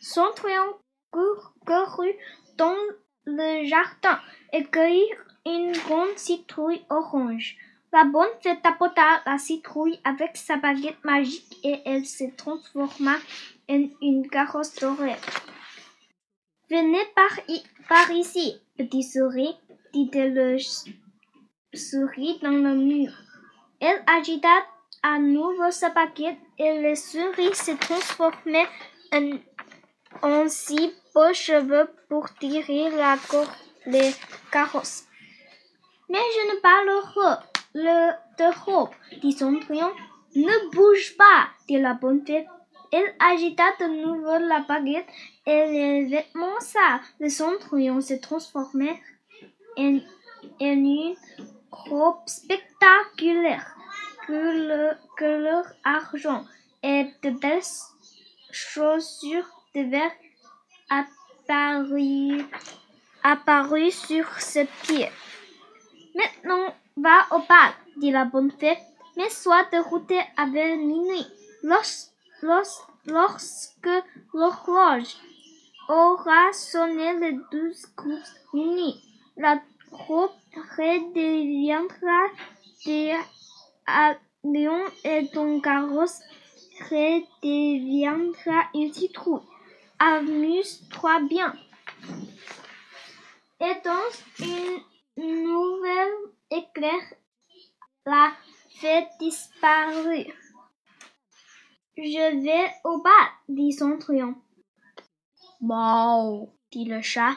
Cendrillon courut dans le jardin? Et cueillit une grande citrouille orange. La bonne fée tapota la citrouille avec sa baguette magique et elle se transforma en une carrosse dorée. Venez par, par ici, petit souris, dit le souris dans le mur. Elle agita à nouveau sa baguette et le souris se transformait en, en six beaux cheveux pour tirer la les carrosses. Mais je ne parlerai le de robe, dit Cendrillon. Ne bouge pas, dit la bonne fée. Elle agita de nouveau la baguette et les vêtements sales de Cendrillon se transformèrent en, une robe spectaculaire couleur argent et de belles chaussures verre apparurent apparu sur ses pieds. Maintenant, va au bal, dit la bonne fée, mais sois de route avec minuit. lorsque l'horloge aura sonné les douze coups minuit, la robe redeviendra de lion et ton carrosse redeviendra une citrouille. Amuse-toi bien. Et dans une nouvelle éclair, la fée disparut. Je vais au bas, dit Cendrillon. Bon, dit le chat.